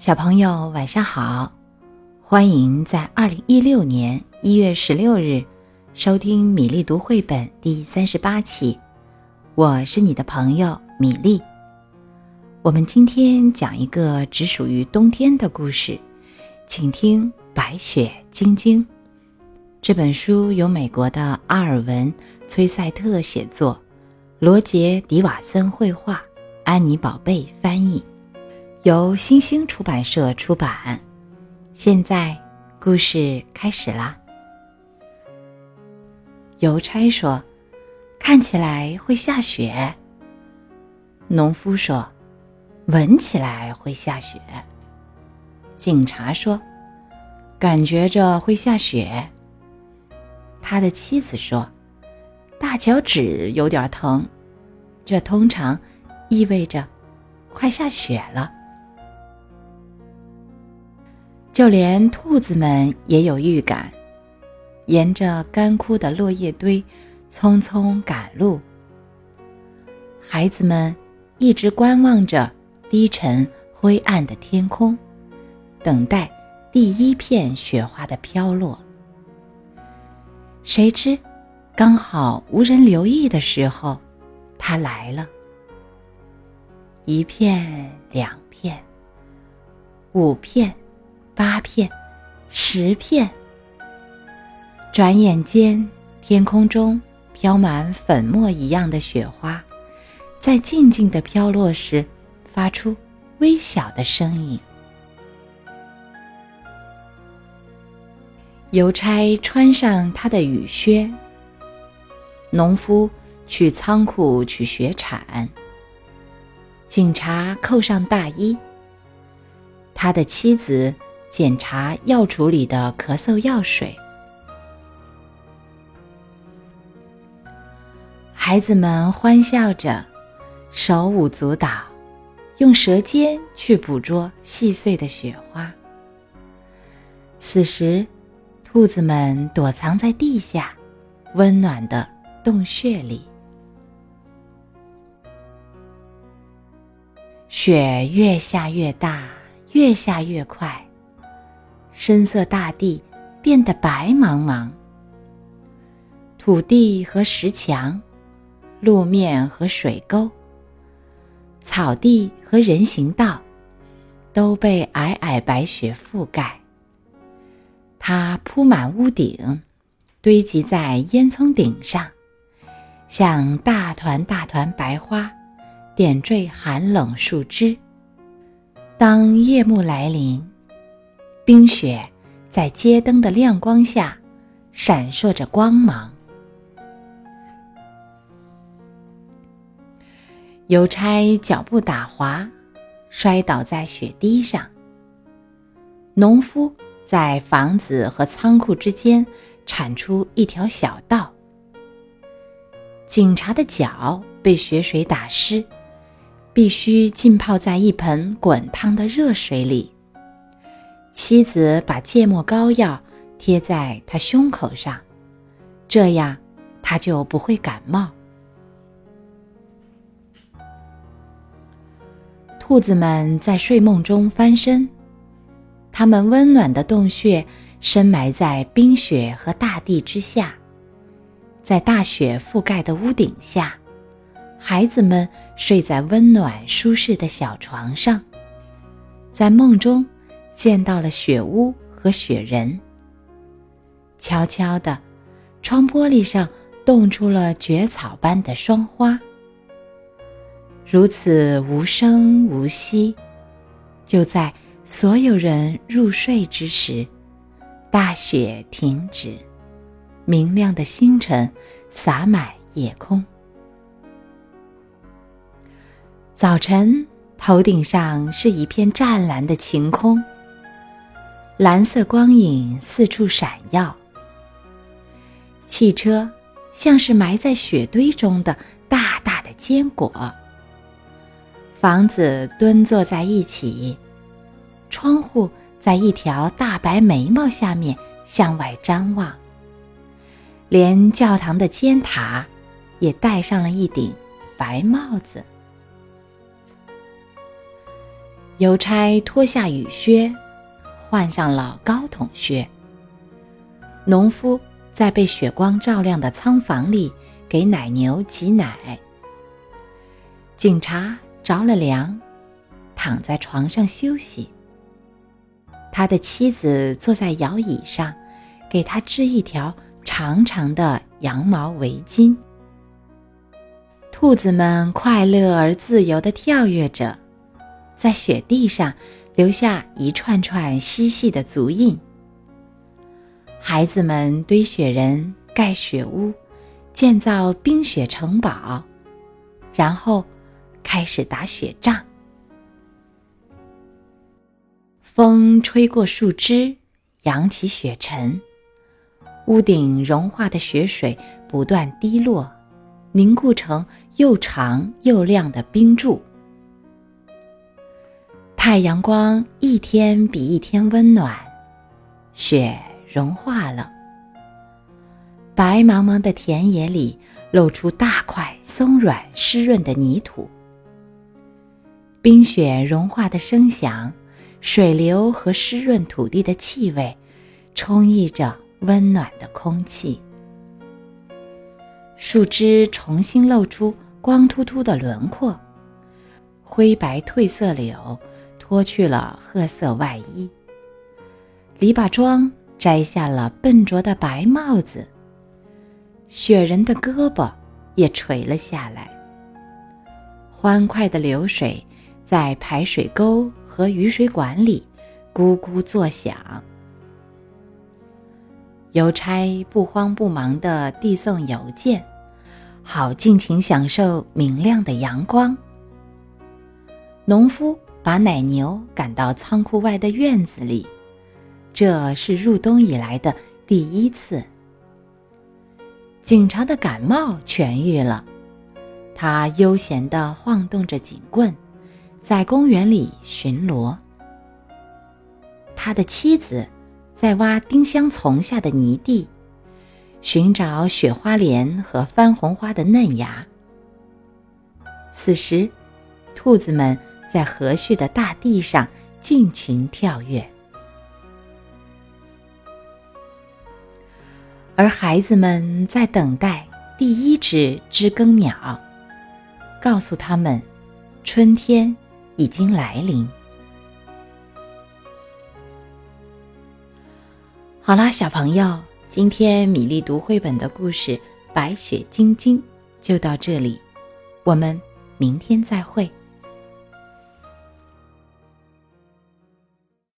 小朋友晚上好，欢迎在二零一六年一月十六日收听米粒读绘本第三十八期。我是你的朋友米粒。我们今天讲一个只属于冬天的故事，请听《白雪晶晶》。这本书由美国的阿尔文·崔塞特写作，罗杰·迪瓦森绘画，安妮宝贝翻译。由新星出版社出版。现在，故事开始啦。邮差说：“看起来会下雪。”农夫说：“闻起来会下雪。”警察说：“感觉着会下雪。”他的妻子说：“大脚趾有点疼。”这通常意味着快下雪了。就连兔子们也有预感，沿着干枯的落叶堆匆匆赶路。孩子们一直观望着低沉灰暗的天空，等待第一片雪花的飘落。谁知，刚好无人留意的时候，它来了。一片，两片，五片。八片，十片。转眼间，天空中飘满粉末一样的雪花，在静静的飘落时，发出微小的声音。邮差穿上他的雨靴。农夫去仓库取雪铲。警察扣上大衣。他的妻子。检查药橱里的咳嗽药水。孩子们欢笑着，手舞足蹈，用舌尖去捕捉细碎的雪花。此时，兔子们躲藏在地下温暖的洞穴里。雪越下越大，越下越快。深色大地变得白茫茫，土地和石墙，路面和水沟，草地和人行道，都被皑皑白雪覆盖。它铺满屋顶，堆积在烟囱顶上，像大团大团白花，点缀寒冷树枝。当夜幕来临。冰雪在街灯的亮光下闪烁着光芒。邮差脚步打滑，摔倒在雪地上。农夫在房子和仓库之间铲出一条小道。警察的脚被雪水打湿，必须浸泡在一盆滚烫的热水里。妻子把芥末膏药贴在他胸口上，这样他就不会感冒。兔子们在睡梦中翻身，它们温暖的洞穴深埋在冰雪和大地之下，在大雪覆盖的屋顶下，孩子们睡在温暖舒适的小床上，在梦中。见到了雪屋和雪人。悄悄的，窗玻璃上冻出了蕨草般的霜花。如此无声无息，就在所有人入睡之时，大雪停止，明亮的星辰洒满夜空。早晨，头顶上是一片湛蓝的晴空。蓝色光影四处闪耀。汽车像是埋在雪堆中的大大的坚果。房子蹲坐在一起，窗户在一条大白眉毛下面向外张望。连教堂的尖塔也戴上了一顶白帽子。邮差脱下雨靴，换上了高筒靴。农夫在被雪光照亮的仓房里给奶牛挤奶。警察着了凉，躺在床上休息。他的妻子坐在摇椅上，给他织一条长长的羊毛围巾。兔子们快乐而自由地跳跃着，在雪地上留下一串串嬉戏的足印。孩子们堆雪人、盖雪屋、建造冰雪城堡，然后开始打雪仗。风吹过树枝，扬起雪尘，屋顶融化的雪水不断滴落，凝固成又长又亮的冰柱。太阳光一天比一天温暖，雪融化了，白茫茫的田野里露出大块松软湿润的泥土。冰雪融化的声响。水流和湿润土地的气味，充溢着温暖的空气。树枝重新露出光秃秃的轮廓，灰白褪色柳脱去了褐色外衣，篱笆桩摘下了笨拙的白帽子，雪人的胳膊也垂了下来。欢快的流水。在排水沟和雨水管里，咕咕作响。邮差不慌不忙地递送邮件，好尽情享受明亮的阳光。农夫把奶牛赶到仓库外的院子里，这是入冬以来的第一次。警察的感冒痊愈了，他悠闲地晃动着警棍。在公园里巡逻，他的妻子在挖丁香丛下的泥地，寻找雪花莲和番红花的嫩芽。此时，兔子们在和煦的大地上尽情跳跃，而孩子们在等待第一只知更鸟，告诉他们，春天。已经来临。好啦，小朋友，今天米粒读绘本的故事《白雪晶晶》就到这里，我们明天再会。